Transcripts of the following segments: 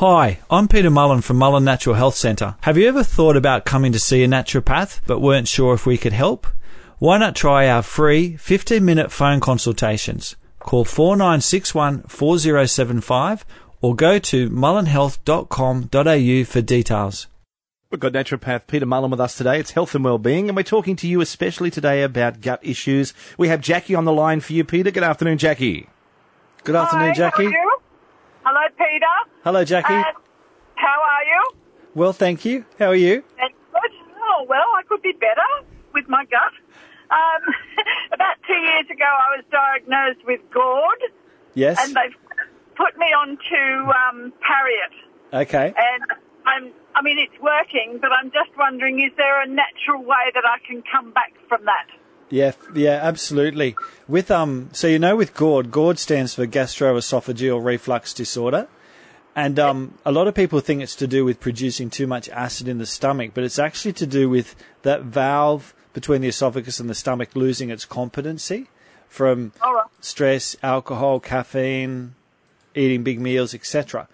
Hi, I'm Peter Mullen from Mullen Natural Health Centre. Have you ever thought about coming to see a naturopath but weren't sure if we could help? Why not try our free 15 minute phone consultations? Call 4961 4075 or go to mullenhealth.com.au for details. We've got naturopath Peter Mullen with us today. It's health and well-being, and we're talking to you especially today about gut issues. We have Jackie on the line for you, Peter. Good afternoon, Jackie. Good afternoon, Hi, Jackie. How are you? Hello, Peter. Hello, Jackie. And how are you? well, thank you. How are you? Good. Oh, well, I could be better with my gut. Um, about two years ago, I was diagnosed with GORD, Yes. and they've put me on to um, Pariet. Okay. And I'm, I mean, it's working, but I'm just wondering, is there a natural way that I can come back from that? Yeah, yeah, absolutely. With um, so you know, with GORD, GORD stands for gastroesophageal reflux disorder, and um, a lot of people think it's to do with producing too much acid in the stomach, but it's actually to do with that valve between the esophagus and the stomach losing its competency from right. stress, alcohol, caffeine, eating big meals, etc.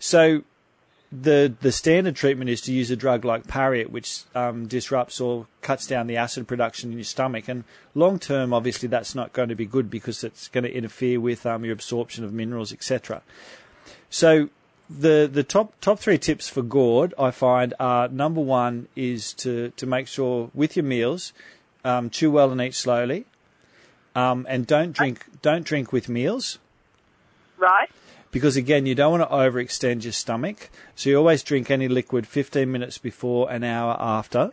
So the the standard treatment is to use a drug like Pariet, which um, disrupts or cuts down the acid production in your stomach. And long term, obviously, that's not going to be good because it's going to interfere with um, your absorption of minerals, etc. So the the top top three tips for GORD I find are number one is to to make sure with your meals, um, chew well and eat slowly, um, and don't drink don't drink with meals Right. Because again you don't want to overextend your stomach so you always drink any liquid 15 minutes before an hour after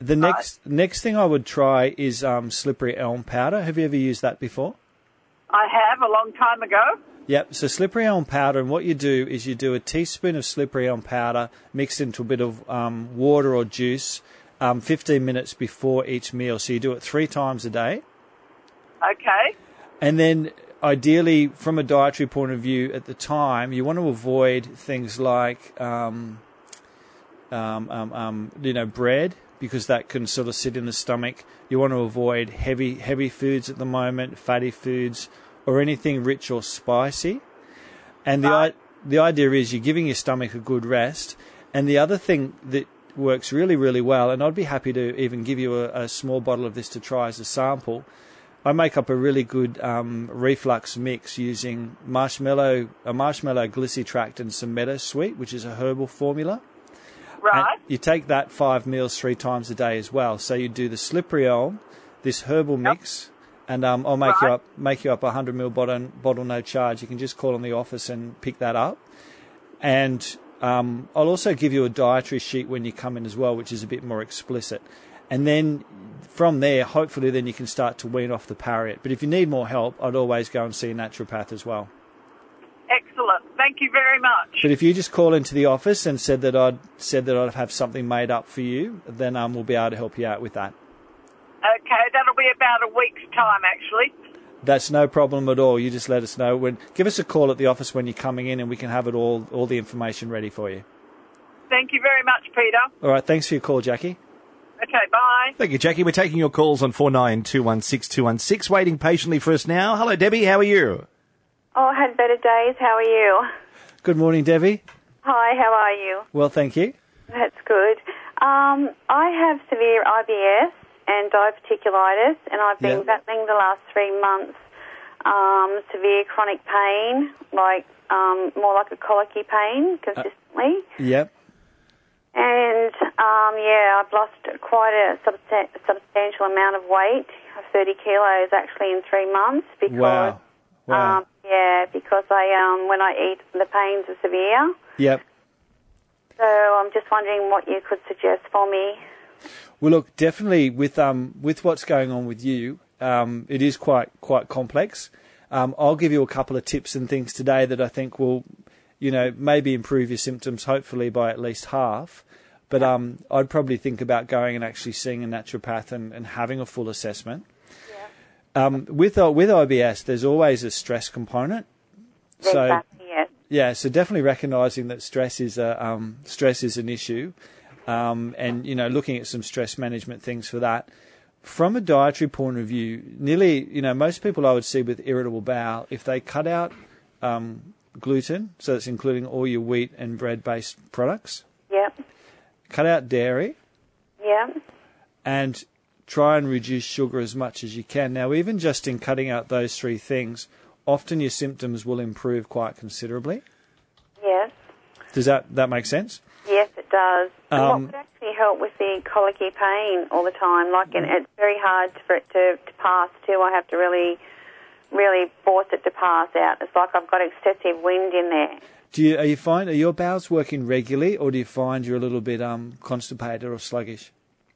the next next thing i would try is um, slippery elm powder have you ever used that before I have a long time ago. Yep. So slippery elm powder, and what you do is you do a teaspoon of slippery elm powder mixed into a bit of um, water or juice, um, 15 minutes before each meal. So you do it three times a day, Okay. and then ideally, from a dietary point of view, at the time you want to avoid things like, um, um, um, um, you know, bread because that can sort of sit in the stomach. You want to avoid heavy heavy foods at the moment, fatty foods, or anything rich or spicy. And the i- the idea is you're giving your stomach a good rest. And the other thing that works really really well, and I'd be happy to even give you a, a small bottle of this to try as a sample. I make up a really good um, reflux mix using marshmallow, a marshmallow glycetract and some meadow sweet, which is a herbal formula. And Right. you take that five meals three times a day as well. So you do the slippery elm, this herbal mix, and um, I'll make you up make you up a hundred ml bottle, bottle no charge. You can just call on the office and pick that up. And um, I'll also give you a dietary sheet when you come in as well, which is a bit more explicit. And then from there, hopefully, then you can start to wean off the Pariet. But if you need more help, I'd always go and see a naturopath as well. Excellent. Thank you very much. But if you just call into the office and said that I'd said that I'd have something made up for you, then um, we'll be able to help you out with that. Okay, that'll be about a week's time, actually. That's no problem at all. You just let us know when. Give us a call at the office when you're coming in, and we can have it all all the information ready for you. Thank you very much, Peter. All right. Thanks for your call, Jackie. Okay, bye. Thank you, Jackie. We're taking your calls on 49216216, waiting patiently for us now. Hello, Debbie. How are you? Oh, I had better days. How are you? Good morning, Debbie. Hi, how are you? Well, thank you. That's good. Um, I have severe IBS and diverticulitis, and I've been Yeah. battling the last three months um, severe chronic pain, like um, more like a colicky pain consistently. Yep. And um, yeah, I've lost quite a substan- substantial amount of weight, 30 kilos actually in three months because Wow. Wow. um, yeah, because I um, when I eat, the pains are severe. yep. So I'm just wondering what you could suggest for me. Well, look, definitely with um with what's going on with you, um, it is quite quite complex. Um, I'll give you a couple of tips and things today that I think will, you know, maybe improve your symptoms, hopefully by at least half. But um, I'd probably think about going and actually seeing a naturopath and, and having a full assessment. Um, with uh, with IBS, there's always a stress component. So exactly, yes. yeah, so definitely recognizing that stress is a um, stress is an issue, um, and you know looking at some stress management things for that. From a dietary point of view, nearly you know most people I would see with irritable bowel, if they cut out um, gluten, so that's including all your wheat and bread-based products. Yep. Cut out dairy Yep. and try and reduce sugar as much as you can. Now, even just in cutting out those three things, often your symptoms will improve quite considerably. Yes. Does that that make sense? Yes, it does. And what Um, would actually help with the colicky pain all the time? Like, and it's very hard for it to, to pass too. I have to really, really force it to pass out. It's like I've got excessive wind in there. Do you are you find are your bowels working regularly, or do you find you're a little bit um, constipated or sluggish?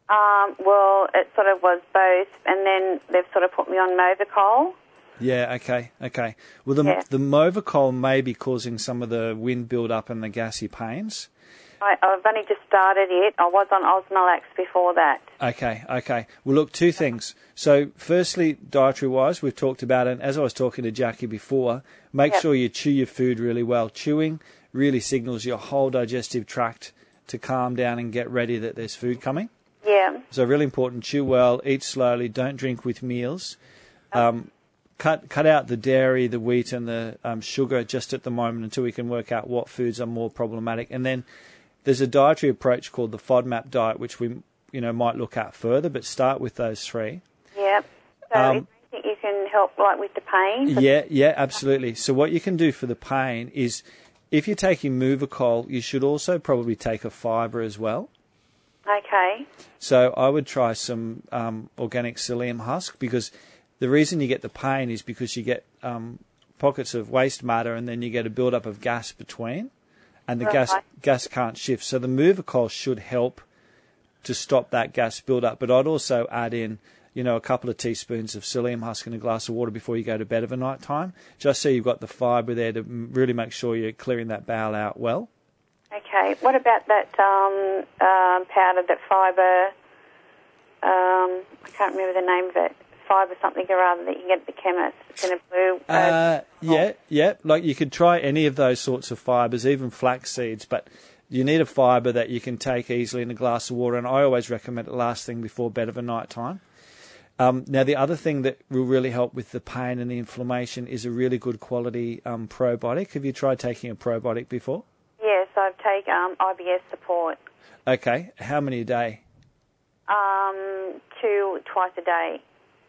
Um, well, it sort of was both, and then they've sort of put me on Movicol. Yeah, okay, okay. Well, the Yeah. the Movicol may be causing some of the wind build up and the gassy pains. I, I've only just started it. I was on Osmolax before that. Okay, okay. Well, look, two things. So, firstly, dietary wise, we've talked about it. As I was talking to Jackie before, make Yep. sure you chew your food really well. Chewing really signals your whole digestive tract to calm down and get ready that there's food coming. Yeah. So, really important. Chew well, eat slowly, don't drink with meals. Um, cut cut out the dairy, the wheat, and the um, sugar just at the moment until we can work out what foods are more problematic. And then there's a dietary approach called the FODMAP diet, which we you know might look at further, but start with those three. Yeah. So, Um, is there anything you can help, like with the pain? Yeah, yeah, absolutely. So what you can do for the pain is, if you're taking Movicol, you should also probably take a fibre as well. Okay. So I would try some um, organic psyllium husk because the reason you get the pain is because you get um, pockets of waste matter and then you get a build-up of gas between, and the gas Right. gas can't shift. So the Movicol should help to stop that gas build-up. But I'd also add in, you know, a couple of teaspoons of psyllium husk in a glass of water before you go to bed of a night time, just so you've got the fibre there to really make sure you're clearing that bowel out well. Okay. What about that um, um, powder, that fibre? Um, I can't remember the name of it. Fibre something or other that you can get at the chemist. It's in a blue. Uh, yeah, yeah. Like you could try any of those sorts of fibres, even flax seeds, but you need a fibre that you can take easily in a glass of water. And I always recommend it last thing before bed of a night time. Um, now, the other thing that will really help with the pain and the inflammation is a really good quality um, probiotic. Have you tried taking a probiotic before? yes, I take um, IBS support. Okay. How many a day? Um, two twice a day,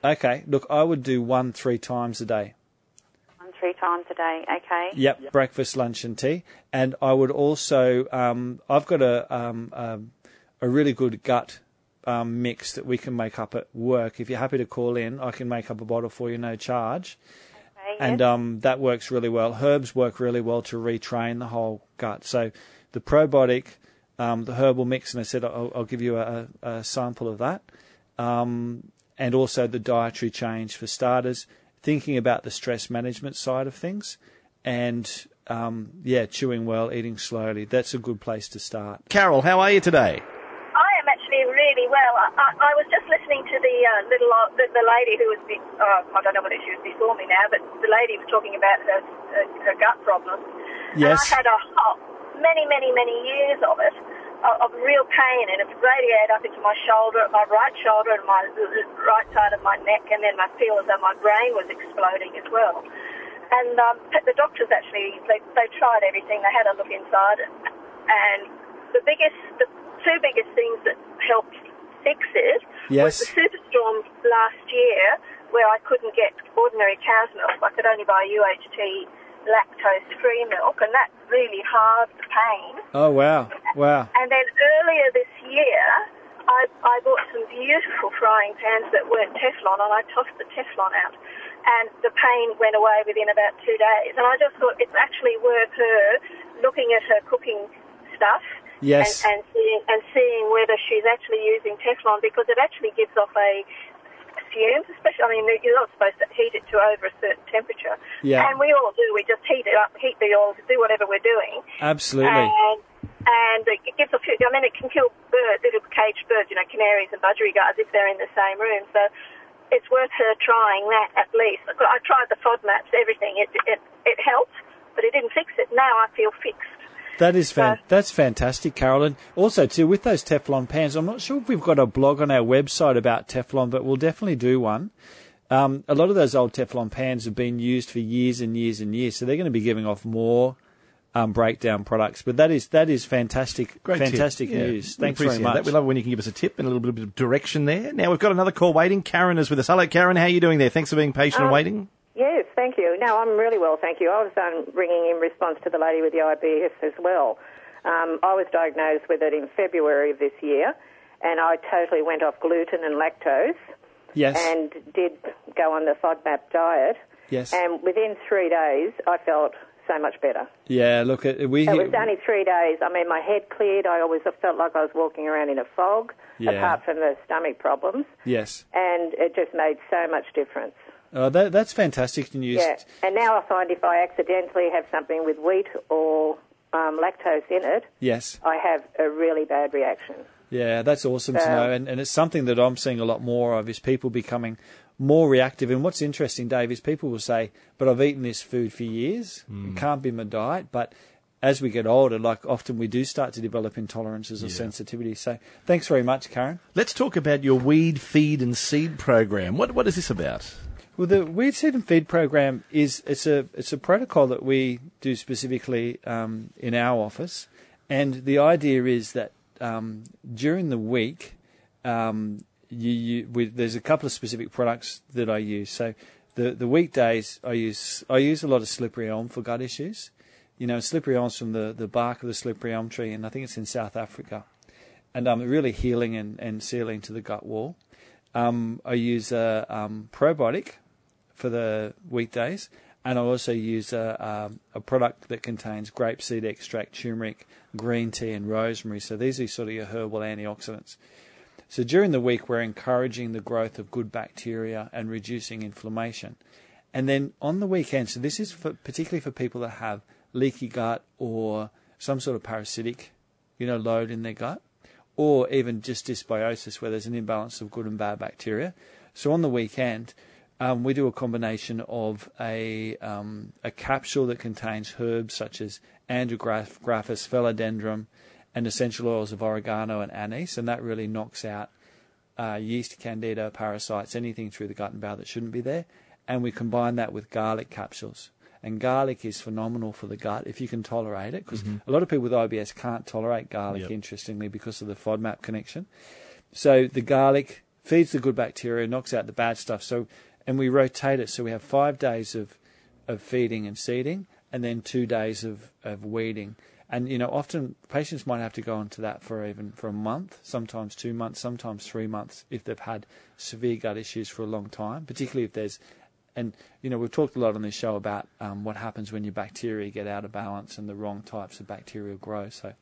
Okay. Look, I would do one three times a day. one three times a day. Okay. Yep, breakfast, lunch, and tea. And I would also, um, I've got a um, um, a really good gut um, mix that we can make up at work. If you're happy to call in, I can make up a bottle for you, no charge. Okay, And yes. um, that works really well. Herbs work really well to retrain the whole gut. So the probiotic, um, the herbal mix, and I said I'll, I'll give you a, a sample of that. And also the dietary change for starters, thinking about the stress management side of things, and um, yeah, chewing well, eating slowly. That's a good place to start. Carol, how are you today? I am actually really well. I, I, I was just listening to the uh, little uh, the, the lady who was be, uh, I don't know whether she was before me now, but the lady was talking about her her, her gut problems. Yes. And I had a whole, many many many years of it. Of, real pain, and it radiated up into my shoulder, my right shoulder, and my right side of my neck, and then I feel as though my brain was exploding as well. And um, the doctors actually, they, they tried everything. They had a look inside, and the biggest, the two biggest things that helped fix it Yes. was the superstorm last year, where I couldn't get ordinary cow's milk. I could only buy UHT lactose-free milk, and that really halved the pain. Oh wow, wow. And then earlier this year, I, I bought some beautiful frying pans that weren't Teflon, and I tossed the Teflon out. And the pain went away within about two days. And I just thought it's actually worth her looking at her cooking stuff Yes. and, and seeing and seeing whether she's actually using Teflon because it actually gives off a especially. I mean, you're not supposed to heat it to over a certain temperature. Yeah. And we all do. We just heat it up, heat the oil, do whatever we're doing. Absolutely. And, and it gives a few, I mean, it can kill birds, little caged birds, you know, canaries and budgerigars if they're in the same room. So it's worth her trying that at least. I tried the FODMAPs, everything. It it it helped, but it didn't fix it. Now I feel fixed. That is fan- So- that's fantastic, Carol. And also too with those Teflon pans, I'm not sure if we've got a blog on our website about Teflon, but we'll definitely do one. Um, a lot of those old Teflon pans have been used for years and years and years, so they're going to be giving off more um, breakdown products. But that is that is fantastic, Great tip. fantastic Yeah, news. we Thanks very much. That. We love it when you can give us a tip and a little bit of direction there. Now we've got another call waiting. Karen is with us. Hello, Karen. How are you doing there? Thanks for being patient and Um, waiting. Yes, thank you. No, I'm really well, thank you. I was um, ringing in response to the lady with the IBS as well. Um, I was diagnosed with it in February of this year, and I totally went off gluten and lactose yes, and did go on the FODMAP diet. yes, And within three days, I felt so much better. yeah. Look, at we It was only three days. I mean, my head cleared. I always felt like I was walking around in a fog, Yeah. apart from the stomach problems, yes. and it just made so much difference. Oh, that, that's fantastic news. Yeah, and now I find if I accidentally have something with wheat or um, lactose in it, Yes. I have a really bad reaction. Yeah, that's awesome to know, um, and, and it's something that I'm seeing a lot more of is people becoming more reactive. And what's interesting, Dave, is people will say, "But I've eaten this food for years; it hmm. can't be my diet." But as we get older, like often we do start to develop intolerances or sensitivities. So, thanks very much, Karen. Let's talk about your weed feed and seed program. What what is this about? Well, the Weed Seed and Feed program is it's a it's a protocol that we do specifically um, in our office, and the idea is that um, during the week, um, you, you we, there's a couple of specific products that I use. So the the weekdays I use I use a lot of slippery elm for gut issues. You know, slippery elm's from the, the bark of the slippery elm tree, and I think it's in South Africa, and um, really healing and, and sealing to the gut wall. Um, I use a um, probiotic for the weekdays, and I also use a, um, a product that contains grapeseed extract, turmeric, green tea, and rosemary. So these are sort of your herbal antioxidants. So during the week, we're encouraging the growth of good bacteria and reducing inflammation. And then on the weekend, so this is for, particularly for people that have leaky gut or some sort of parasitic, you know, load in their gut, or even just dysbiosis where there's an imbalance of good and bad bacteria. So on the weekend, um, we do a combination of a um, a capsule that contains herbs such as andrographis, phellodendron, and essential oils of oregano and anise, and that really knocks out uh, yeast, candida, parasites, anything through the gut and bowel that shouldn't be there. And we combine that with garlic capsules. And garlic is phenomenal for the gut if you can tolerate it, because a lot of people with IBS can't tolerate garlic, Yep. interestingly, because of the FODMAP connection. So the garlic feeds the good bacteria, knocks out the bad stuff. So, and we rotate it. So we have five days of, of feeding and seeding, and then two days of, of weeding. And you know, often patients might have to go into that for even for a month, sometimes two months, sometimes three months if they've had severe gut issues for a long time. Particularly if there's, and you know, we've talked a lot on this show about um, what happens when your bacteria get out of balance and the wrong types of bacteria grow. So,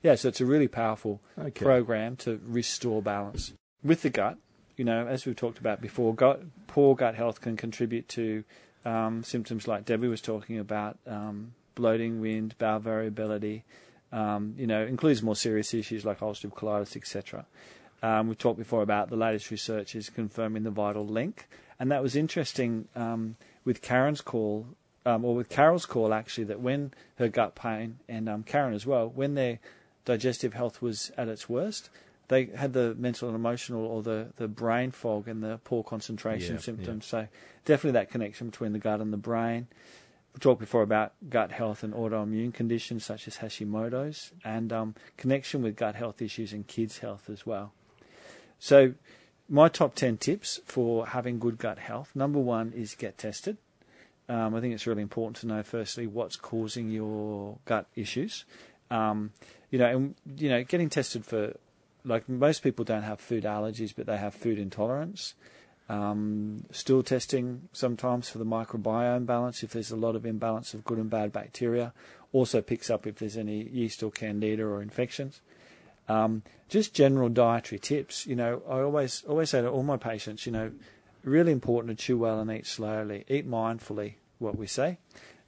yeah, so it's a really powerful Okay. program to restore balance with the gut. You know, as we've talked about before, gut, poor gut health can contribute to um, symptoms like Debbie was talking about, um, bloating, wind, bowel variability. Um, you know, includes more serious issues like ulcerative colitis, etc. Um, we've talked before about the latest research is confirming the vital link, and that was interesting um, with Karen's call, um, or with Carol's call actually, that when her gut pain and Karen as well, when their digestive health was at its worst, they had the mental and emotional or the, the brain fog and the poor concentration Yeah, symptoms. So definitely that connection between the gut and the brain. We talked before about gut health and autoimmune conditions such as Hashimoto's and um, connection with gut health issues in kids' health as well. So my top 10 tips for having good gut health. Number one is get tested. Um, I think it's really important to know firstly what's causing your gut issues. Um, you know, and you know, getting tested for like most people don't have food allergies, but they have food intolerance. Um, stool testing sometimes for the microbiome balance if there's a lot of imbalance of good and bad bacteria. Also picks up if there's any yeast or candida or infections. Um, just general dietary tips. You know, I always always say to all my patients, you know, really important to chew well and eat slowly, eat mindfully. What we say,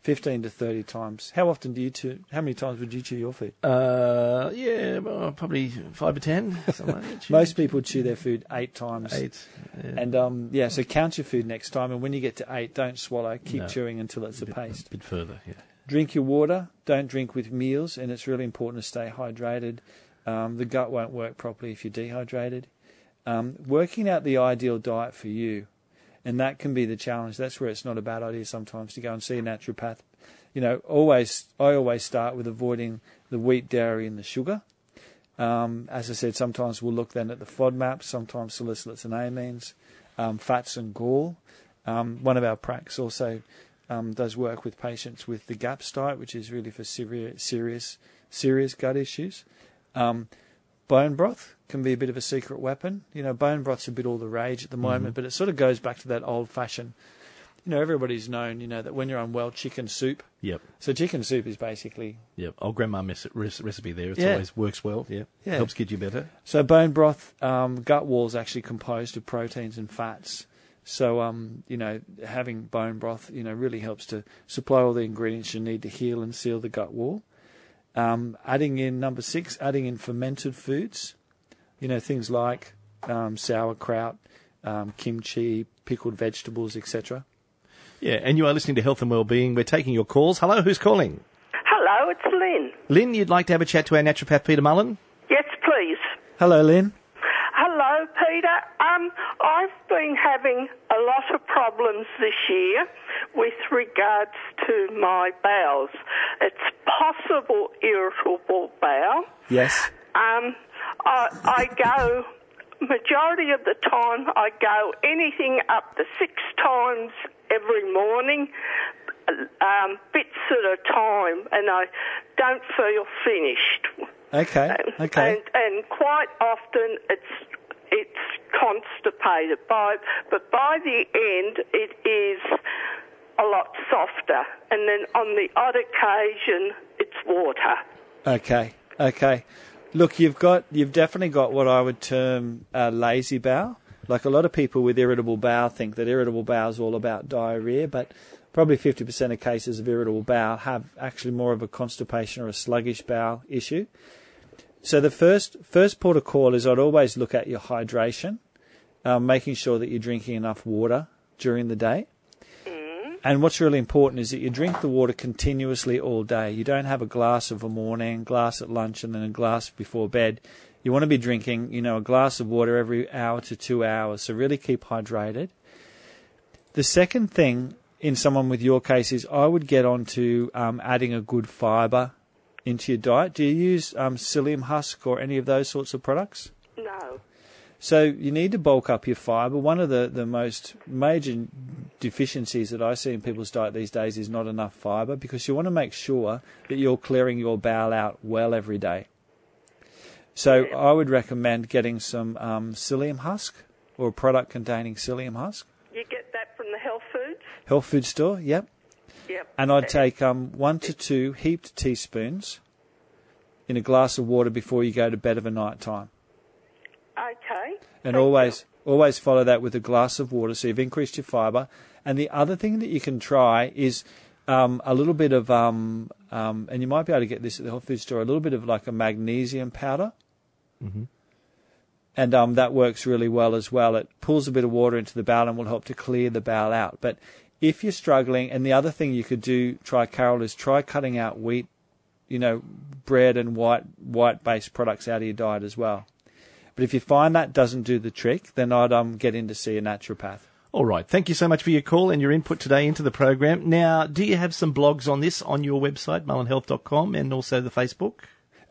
fifteen to thirty times. How often do you chew? How many times would you chew your food? Uh, yeah, well, probably five or ten. like. Most people chew their food eight times. eight. Yeah. And um, yeah, so count your food next time, and when you get to eight, don't swallow. Keep No. chewing until it's a bit, paste. bit further. Yeah. Drink your water. Don't drink with meals, and it's really important to stay hydrated. Um, the gut won't work properly if you're dehydrated. Um, working out the ideal diet for you, And that can be the challenge. That's where it's not a bad idea sometimes to go and see a naturopath. You know, always I always start with avoiding the wheat, dairy, and the sugar. Um, as I said, sometimes we'll look then at the FODMAPs, sometimes salicylates and amines, um, fats and gall. Um, one of our pracs also um, does work with patients with the GAPS diet, which is really for serious, serious, serious gut issues. Um, bone broth can be a bit of a secret weapon. You know, bone broth's a bit all the rage at the moment, but it sort of goes back to that old fashioned. You know, everybody's known, you know, that when you're unwell, chicken soup. Yep. So chicken soup is basically Yep. Old grandma recipe there. It Yeah. always works well. Yeah. Yeah. Helps get you better. So bone broth, um, gut wall is actually composed of proteins and fats. So um, you know, having bone broth, you know, really helps to supply all the ingredients you need to heal and seal the gut wall. Um, adding in number six, adding in fermented foods, you know, things like um, sauerkraut, um, kimchi, pickled vegetables, etc. Yeah. And you are listening to Health and Wellbeing. We're taking your calls. Hello. Who's calling? Hello, it's Lynn. Lynn, you'd like to have a chat to our naturopath, Peter Mullen? Yes, please. Hello, Lynn. Hello, Peter. Um, I've been having a lot of problems this year with regards to my bowels. It's possible irritable bowel. Yes. Um, I, I go, majority of the time, I go anything up to six times every morning, um, bits at a time, and I don't feel finished. Okay. Okay. And, and quite often it's it's constipated by, but by the end it is a lot softer, and then on the odd occasion it's water. Okay, okay. Look, you've got you've definitely got what I would term a lazy bowel. Like a lot of people with irritable bowel think that irritable bowel is all about diarrhea, but probably 50% of cases of irritable bowel have actually more of a constipation or a sluggish bowel issue. So the first first port of call is I'd always look at your hydration, um, making sure that you're drinking enough water during the day. And what's really important is that you drink the water continuously all day. You don't have a glass of a morning, glass at lunch, and then a glass before bed. You want to be drinking, you know, a glass of water every hour to two hours. So really keep hydrated. The second thing in someone with your case is I would get on to um, adding a good fibre into your diet. Do you use um, psyllium husk or any of those sorts of products? No. So you need to bulk up your fibre. One of the, the most major deficiencies that I see in people's diet these days is not enough fibre because you want to make sure that you're clearing your bowel out well every day. So I would recommend getting some um, psyllium husk or a product containing psyllium husk. You get that from the health foods? Health food store, yep. Yep. And I'd take um, one to two heaped teaspoons in a glass of water before you go to bed of a night time. Okay. and Thank always always follow that with a glass of water. So you've increased your fibre. And the other thing that you can try is um, a little bit of um, um, and you might be able to get this at the health food store. A little bit of like a magnesium powder. Mm-hmm. And um, that works really well as well. It pulls a bit of water into the bowel and will help to clear the bowel out. But if you're struggling, and the other thing you could do, try Carol, is try cutting out wheat, you know, bread and white white based products out of your diet as well. But if you find that doesn't do the trick, then I'd um, get in to see a naturopath. All right. Thank you so much for your call and your input today into the program. Now, do you have some blogs on this on your website, mullenhealth.com, and also the Facebook?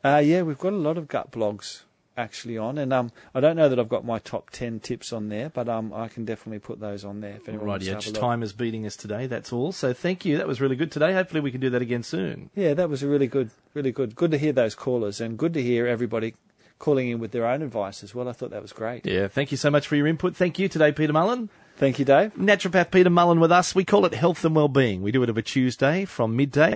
Uh, yeah, we've got a lot of gut blogs actually on, and um, I don't know that I've got my top ten tips on there, but um, I can definitely put those on there if anyone Right, yeah, just time is beating us today. That's all. So thank you. That was really good today. Hopefully we can do that again soon. Yeah, that was a really good, really good. Good to hear those callers, and good to hear everybody calling in with their own advice as well. I thought that was great. Yeah, thank you so much for your input. Thank you today, Peter Mullen. Thank you, Dave. Naturopath Peter Mullen with us. We call it Health and Wellbeing. We do it of a Tuesday from midday.